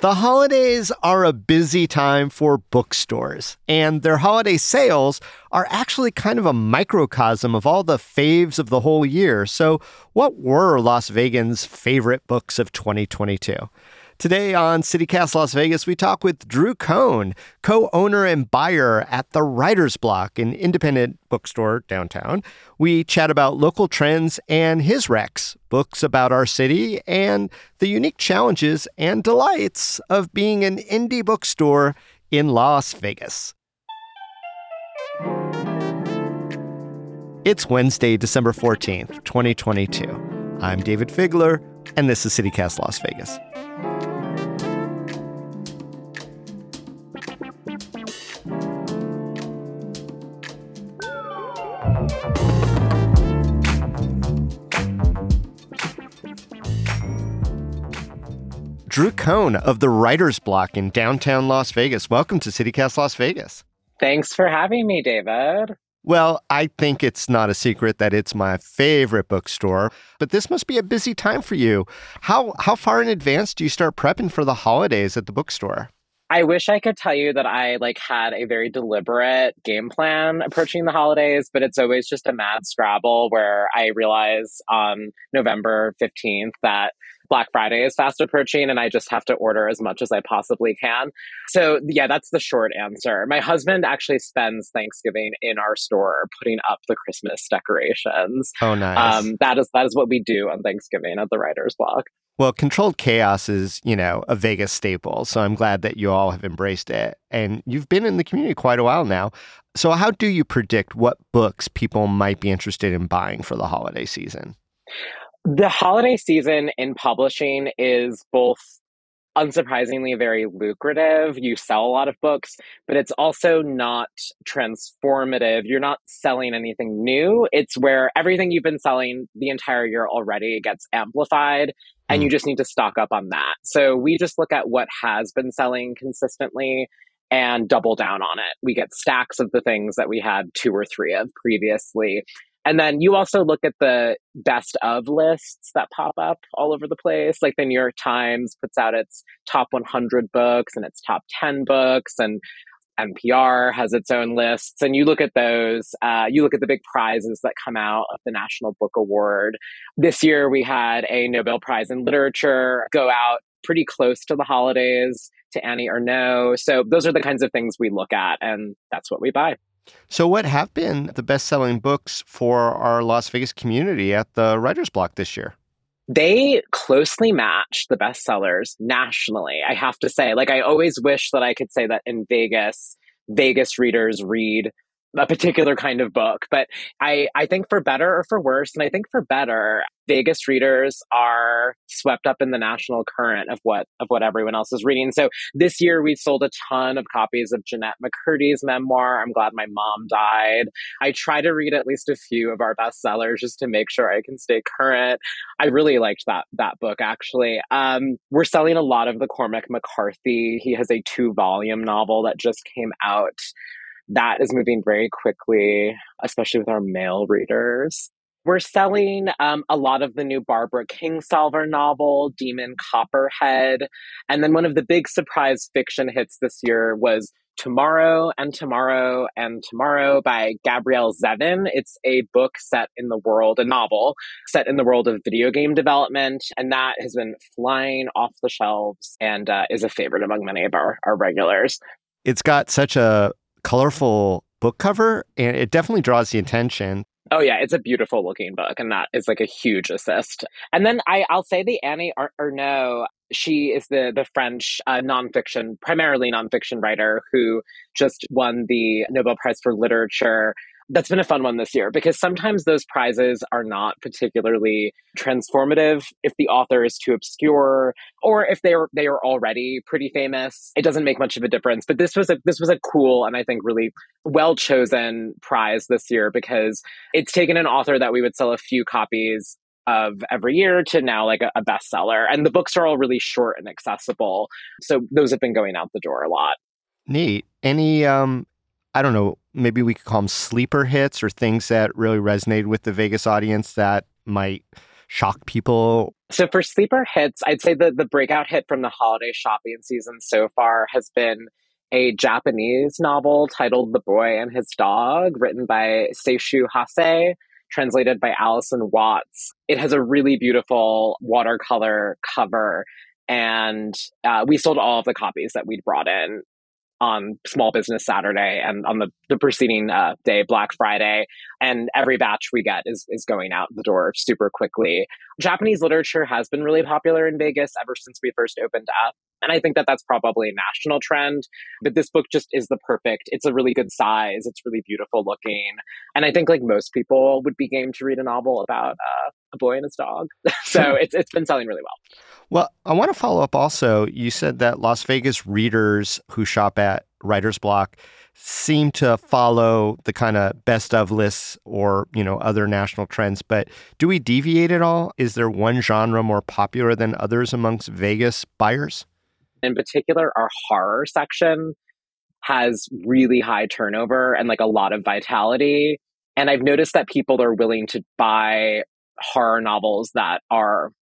The holidays are a busy time for bookstores, and their holiday sales are actually kind of a microcosm of all the faves of the whole year. So, what were Las Vegans' favorite books of 2022? Today on CityCast Las Vegas, we talk with Drew Cohen, co owner and buyer at the Writer's Block, an independent bookstore downtown. We chat about local trends and his recs, books about our city, and the unique challenges and delights of being an indie bookstore in Las Vegas. It's Wednesday, December 14th, 2022. I'm Dayvid Figler, and this is CityCast Las Vegas. Cohen of the Writer's Block in downtown Las Vegas. Welcome to CityCast Las Vegas. Thanks for having me, Dayvid. Well, I think it's not a secret that it's my favorite bookstore, but this must be a busy time for you. How how far in advance do you start prepping for the holidays at the bookstore? I wish I could tell you that I like had a very deliberate game plan approaching the holidays, but it's always just a mad scrabble where I realize on November 15th that Black Friday is fast approaching and I just have to order as much as I possibly can. So, yeah, that's the short answer. My husband actually spends Thanksgiving in our store putting up the Christmas decorations. Oh, nice. Um, that is that is what we do on Thanksgiving at the Writer's Block. Well, controlled chaos is, you know, a Vegas staple. So I'm glad that you all have embraced it. And you've been in the community quite a while now. So, how do you predict what books people might be interested in buying for the holiday season? The holiday season in publishing is both unsurprisingly very lucrative. You sell a lot of books, but it's also not transformative. You're not selling anything new. It's where everything you've been selling the entire year already gets amplified and you mm. just need to stock up on that. So we just look at what has been selling consistently and double down on it. We get stacks of the things that we had two or three of previously and then you also look at the best of lists that pop up all over the place. Like the New York Times puts out its top 100 books and its top 10 books, and NPR has its own lists. And you look at those, uh, you look at the big prizes that come out of the National Book Award. This year we had a Nobel Prize in Literature go out pretty close to the holidays to Annie Ernaux. So those are the kinds of things we look at, and that's what we buy. So, what have been the best selling books for our Las Vegas community at the Writer's Block this year? They closely match the bestsellers nationally, I have to say. Like, I always wish that I could say that in Vegas, Vegas readers read a particular kind of book. But I, I think for better or for worse, and I think for better, Vegas readers are swept up in the national current of what of what everyone else is reading. So this year we sold a ton of copies of Jennette McCurdy's memoir. I'm glad my mom died. I try to read at least a few of our bestsellers just to make sure I can stay current. I really liked that that book actually. Um, we're selling a lot of the Cormac McCarthy. He has a two volume novel that just came out that is moving very quickly, especially with our male readers. We're selling um, a lot of the new Barbara Kingsolver novel, Demon Copperhead. And then one of the big surprise fiction hits this year was Tomorrow and Tomorrow and Tomorrow by Gabrielle Zevin. It's a book set in the world, a novel set in the world of video game development. And that has been flying off the shelves and uh, is a favorite among many of our, our regulars. It's got such a colorful book cover and it definitely draws the attention. Oh yeah, it's a beautiful looking book, and that is like a huge assist. And then I, I'll say the Annie Ernaux. She is the the French uh, nonfiction, primarily nonfiction writer who just won the Nobel Prize for Literature that's been a fun one this year because sometimes those prizes are not particularly transformative if the author is too obscure or if they are they are already pretty famous. It doesn't make much of a difference but this was a this was a cool and i think really well chosen prize this year because it's taken an author that we would sell a few copies of every year to now like a, a bestseller and the books are all really short and accessible. So those have been going out the door a lot. Neat. Any um I don't know, maybe we could call them sleeper hits or things that really resonated with the Vegas audience that might shock people? So for sleeper hits, I'd say the the breakout hit from the holiday shopping season so far has been a Japanese novel titled The Boy and His Dog, written by Seishu Hase, translated by Alison Watts. It has a really beautiful watercolor cover, and uh, we sold all of the copies that we'd brought in on Small Business Saturday and on the, the preceding uh, day, Black Friday. And every batch we get is, is going out the door super quickly. Japanese literature has been really popular in Vegas ever since we first opened up. And I think that that's probably a national trend. But this book just is the perfect, it's a really good size. It's really beautiful looking. And I think like most people would be game to read a novel about uh, a boy and his dog. so it's, it's been selling really well. Well, I want to follow up also. You said that Las Vegas readers who shop at Writer's Block seem to follow the kind of best of lists or, you know, other national trends, but do we deviate at all? Is there one genre more popular than others amongst Vegas buyers? In particular, our horror section has really high turnover and like a lot of vitality. And I've noticed that people are willing to buy horror novels that are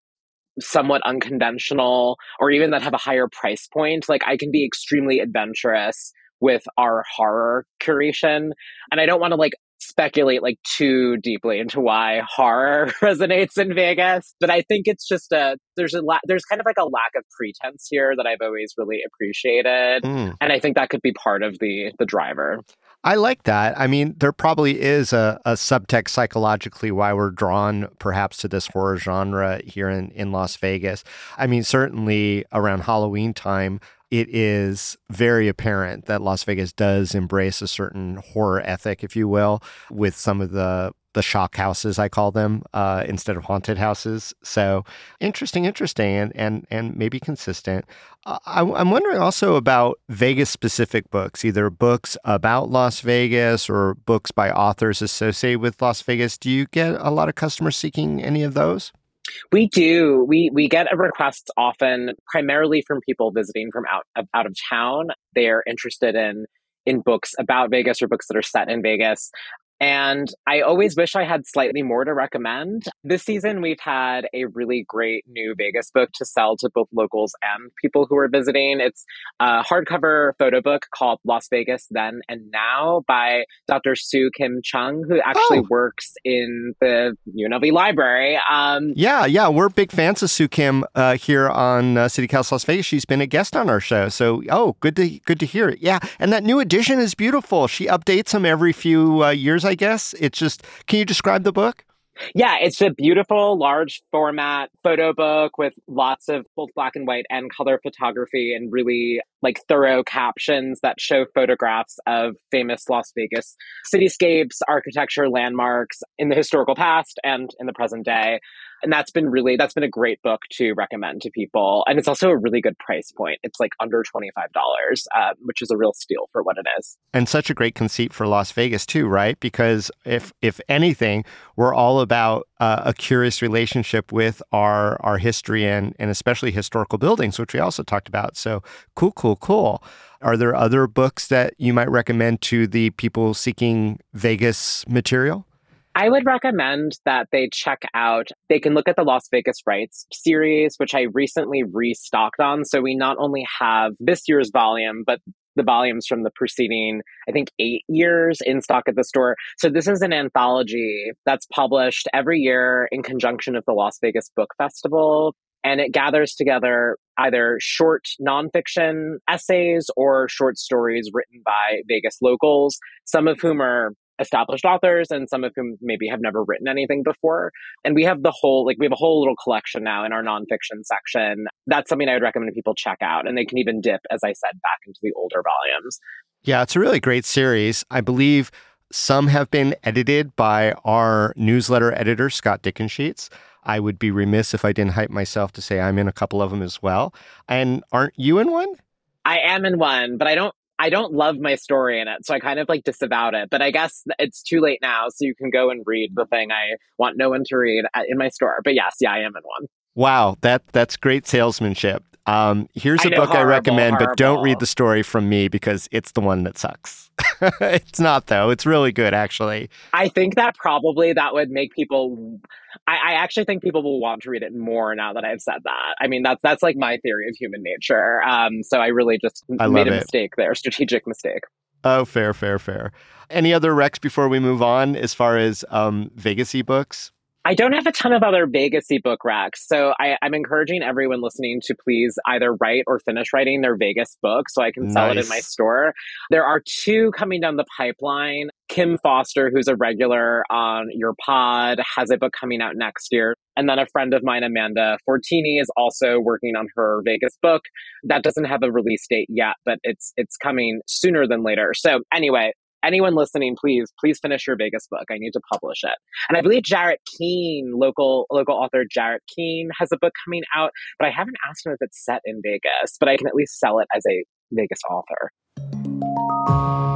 somewhat unconventional or even that have a higher price point. Like I can be extremely adventurous with our horror curation. And I don't want to like speculate like too deeply into why horror resonates in Vegas, but I think it's just a there's a la- there's kind of like a lack of pretense here that I've always really appreciated, mm. and I think that could be part of the the driver. I like that. I mean, there probably is a, a subtext psychologically why we're drawn perhaps to this horror genre here in, in Las Vegas. I mean, certainly around Halloween time, it is very apparent that Las Vegas does embrace a certain horror ethic, if you will, with some of the the shock houses I call them uh, instead of haunted houses. So interesting, interesting, and and and maybe consistent. Uh, I, I'm wondering also about Vegas specific books, either books about Las Vegas or books by authors associated with Las Vegas. Do you get a lot of customers seeking any of those? We do. We we get requests often, primarily from people visiting from out of, out of town. They are interested in in books about Vegas or books that are set in Vegas. And I always wish I had slightly more to recommend. This season, we've had a really great new Vegas book to sell to both locals and people who are visiting. It's a hardcover photo book called Las Vegas Then and Now by Dr. Su Kim Chung, who actually oh. works in the UNLV library. Um, yeah, yeah, we're big fans of Sue Kim uh, here on uh, CityCast Las Vegas. She's been a guest on our show. So, oh, good to good to hear it. Yeah, and that new edition is beautiful. She updates them every few uh, years I guess. It's just, can you describe the book? Yeah, it's a beautiful, large format photo book with lots of both black and white and color photography and really like thorough captions that show photographs of famous Las Vegas cityscapes, architecture, landmarks in the historical past and in the present day. And that's been really that's been a great book to recommend to people. And it's also a really good price point. It's like under $25 uh, which is a real steal for what it is. And such a great conceit for las vegas too right? Because if if anything we're all about uh, a curious relationship with our our history and and especially historical buildings which we also talked about. So cool cool cool. Are there other books that you might recommend to the people seeking vegas material? I would recommend that they check out, they can look at the Las Vegas Writes series, which I recently restocked on. So we not only have this year's volume, but the volumes from the preceding, I think, eight years in stock at the store. So this is an anthology that's published every year in conjunction with the Las Vegas Book Festival. And it gathers together either short nonfiction essays or short stories written by Vegas locals, some of whom are established authors and some of whom maybe have never written anything before. And we have the whole, like, we have a whole little collection now in our nonfiction section. That's something I would recommend people check out. And they can even dip, as I said, back into the older volumes. Yeah, it's a really great series. I believe Some have been edited by our newsletter editor, Scott Dickensheets. I would be remiss if I didn't hype myself to say I'm in a couple of them as well. And aren't you in one? I am in one, but I don't I don't love my story in it, so I kind of like disavowed it. But I guess it's too late now, so you can go and read the thing I want no one to read uh, in my store. But yes, yeah, I am in one. Wow, that that's great salesmanship. Um, here's a know, book horrible, I recommend, horrible. but don't read the story from me because it's the one that sucks. it's not though; it's really good, actually. I think that probably that would make people. I, I, actually think people will want to read it more now that I've said that. I mean, that's that's like my theory of human nature. Um, so I really just I made a it. mistake there, strategic mistake. Oh, fair, fair, fair. Any other recs before we move on as far as um, Vegas ebooks? I don't have a ton of other Vegas book racks, So I, am encouraging everyone listening to please either write or finish writing their Vegas book so I can sell nice. it in my store. There are two coming down the pipeline. Kim Foster, who's a regular on your pod, has a book coming out next year. And then a friend of mine, Amanda Fortini, is also working on her Vegas book. That doesn't have a release date yet, but it's it's coming sooner than later. So anyway, anyone listening, please, please finish your Vegas book. I need to publish it. And I believe Jarret Keene, local local author Jarret Keene, has a book coming out, but I haven't asked him if it's set in Vegas, but I can at least sell it as a Vegas author.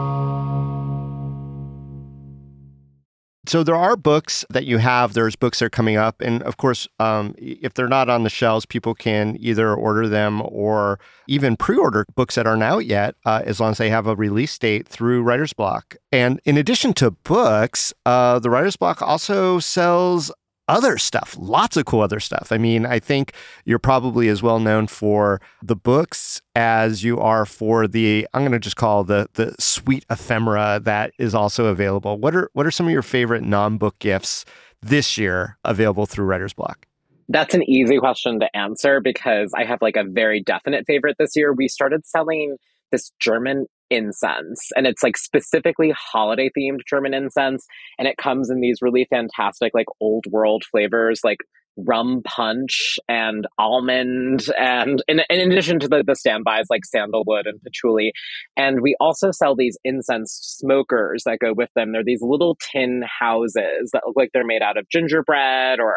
So there are books that you have. There's books that are coming up, and of course, um, if they're not on the shelves, people can either order them or even pre-order books that aren't out yet, uh, as long as they have a release date through Writer's Block. And in addition to books, uh, the Writer's Block also sells other stuff, lots of cool other stuff. I mean, I think you're probably as well known for the books as you are for the I'm going to just call the the sweet ephemera that is also available. What are what are some of your favorite non-book gifts this year available through Writer's Block? That's an easy question to answer because I have like a very definite favorite this year. We started selling this German incense. And it's like specifically holiday themed German incense. And it comes in these really fantastic like old world flavors like rum punch and almond and in, in addition to the, the standbys like sandalwood and patchouli. And we also sell these incense smokers that go with them. They're these little tin houses that look like they're made out of gingerbread or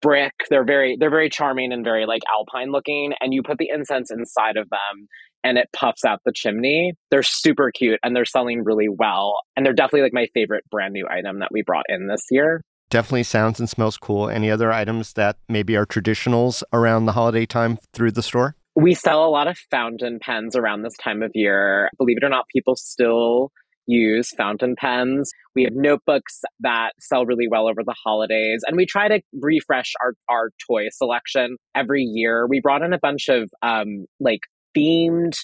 brick. They're very they're very charming and very like alpine looking. And you put the incense inside of them and it puffs out the chimney. They're super cute and they're selling really well. And they're definitely like my favorite brand new item that we brought in this year. Definitely sounds and smells cool. Any other items that maybe are traditionals around the holiday time through the store? We sell a lot of fountain pens around this time of year. Believe it or not, people still use fountain pens. We have notebooks that sell really well over the holidays. And we try to refresh our, our toy selection every year. We brought in a bunch of um, like themed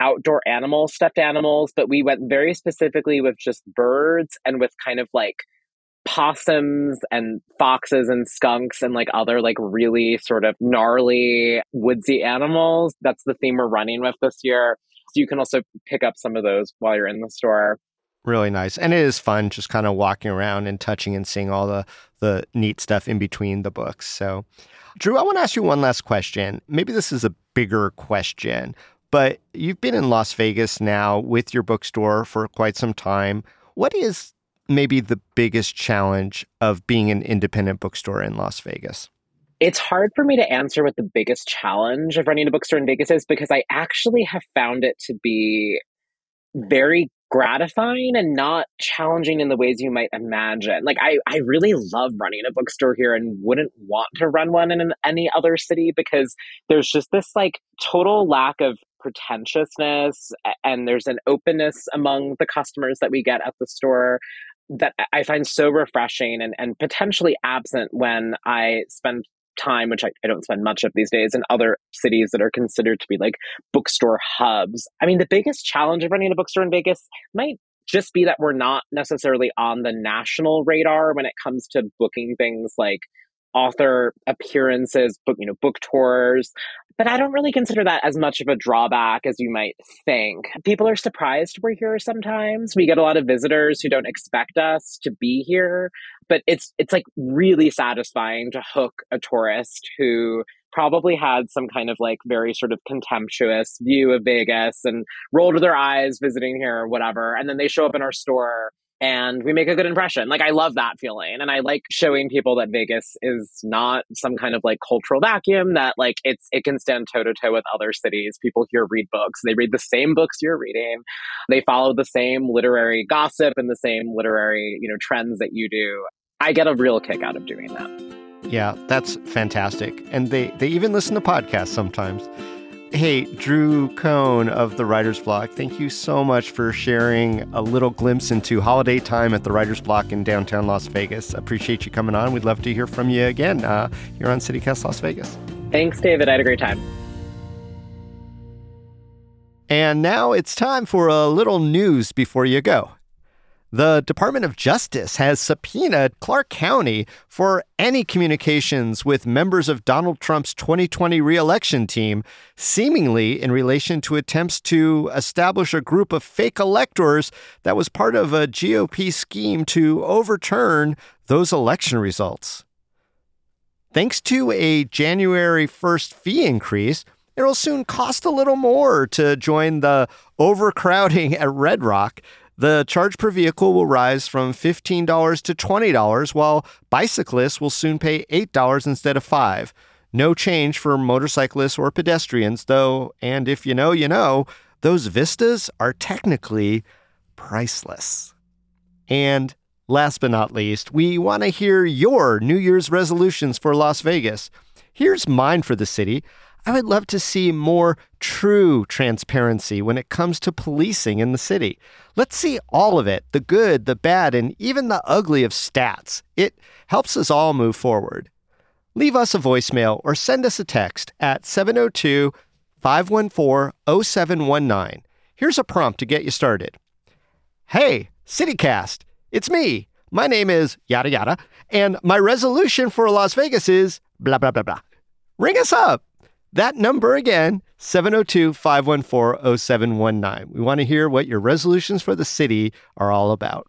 outdoor animals, stuffed animals, but we went very specifically with just birds and with kind of like possums and foxes and skunks and like other like really sort of gnarly woodsy animals. That's the theme we're running with this year. So you can also pick up some of those while you're in the store. Really nice. And it is fun just kind of walking around and touching and seeing all the the neat stuff in between the books. So Drew, I want to ask you one last question. Maybe this is a bigger question, but you've been in Las Vegas now with your bookstore for quite some time. What is maybe the biggest challenge of being an independent bookstore in Las Vegas? It's hard for me to answer what the biggest challenge of running a bookstore in Vegas is because I actually have found it to be very gratifying and not challenging in the ways you might imagine. Like I, I really love running a bookstore here and wouldn't want to run one in any other city because there's just this like total lack of pretentiousness and there's an openness among the customers that we get at the store that I find so refreshing and, and potentially absent when I spend time, which I, I, don't spend much of these days, in other cities that are considered to be like bookstore hubs. I mean, the biggest challenge of running a bookstore in Vegas might just be that we're not necessarily on the national radar when it comes to booking things like author appearances, book, you know, book tours. But I don't really consider that as much of a drawback as you might think. People are surprised we're here sometimes. We get a lot of visitors who don't expect us to be here, but it's it's like really satisfying to hook a tourist who probably had some kind of like very sort of contemptuous view of Vegas and rolled their eyes visiting here or whatever and then they show up in our store and we make a good impression. Like I love that feeling. And I like showing people that Vegas is not some kind of like cultural vacuum that like it's it can stand toe to toe with other cities. People here read books. They read the same books you're reading. They follow the same literary gossip and the same literary, you know, trends that you do. I get a real kick out of doing that. Yeah, that's fantastic. And they they even listen to podcasts sometimes. Hey, Drew Cohen of the Writer's Block, thank you so much for sharing a little glimpse into holiday time at the Writer's Block in downtown Las Vegas. Appreciate you coming on. We'd love to hear from you again uh, here on CityCast Las Vegas. Thanks, Dayvid. I had a great time. And now it's time for a little news before you go. The Department of Justice has subpoenaed Clark County for any communications with members of Donald Trump's 2020 reelection team, seemingly in relation to attempts to establish a group of fake electors that was part of a GOP scheme to overturn those election results. Thanks to a January 1st fee increase, it'll soon cost a little more to join the overcrowding at Red Rock the charge per vehicle will rise from $15 to $20, while bicyclists will soon pay $8 instead of 5. No change for motorcyclists or pedestrians, though, and if you know, you know, those vistas are technically priceless. And last but not least, we want to hear your New Year's resolutions for Las Vegas. Here's mine for the city. I would love to see more true transparency when it comes to policing in the city. Let's see all of it the good, the bad, and even the ugly of stats. It helps us all move forward. Leave us a voicemail or send us a text at 702 514 0719. Here's a prompt to get you started. Hey, CityCast, it's me. My name is yada yada, and my resolution for Las Vegas is blah blah blah blah. Ring us up. That number again, 702 514 0719. We want to hear what your resolutions for the city are all about.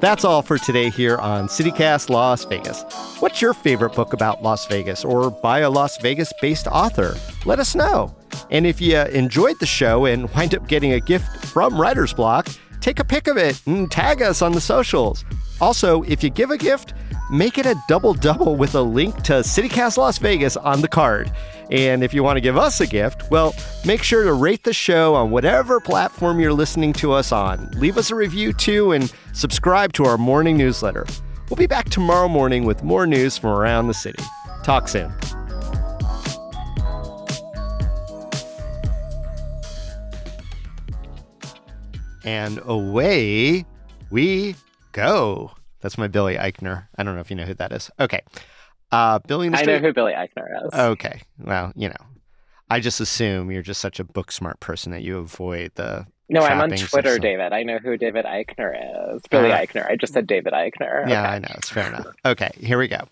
That's all for today here on CityCast Las Vegas. What's your favorite book about Las Vegas or by a Las Vegas based author? Let us know. And if you enjoyed the show and wind up getting a gift from Writer's Block, take a pic of it and tag us on the socials. Also, if you give a gift, make it a double double with a link to CityCast Las Vegas on the card. And if you want to give us a gift, well, make sure to rate the show on whatever platform you're listening to us on. Leave us a review too and subscribe to our morning newsletter. We'll be back tomorrow morning with more news from around the city. Talk soon. And away we go. That's my Billy Eichner. I don't know if you know who that is. Okay. Uh, Billy I know who Billy Eichner is. Okay. Well, you know, I just assume you're just such a book smart person that you avoid the. No, I'm on Twitter, Dayvid. I know who David Eichner is. Billy uh, Eichner. I just said David Eichner. Yeah, okay. I know. It's fair enough. Okay, here we go.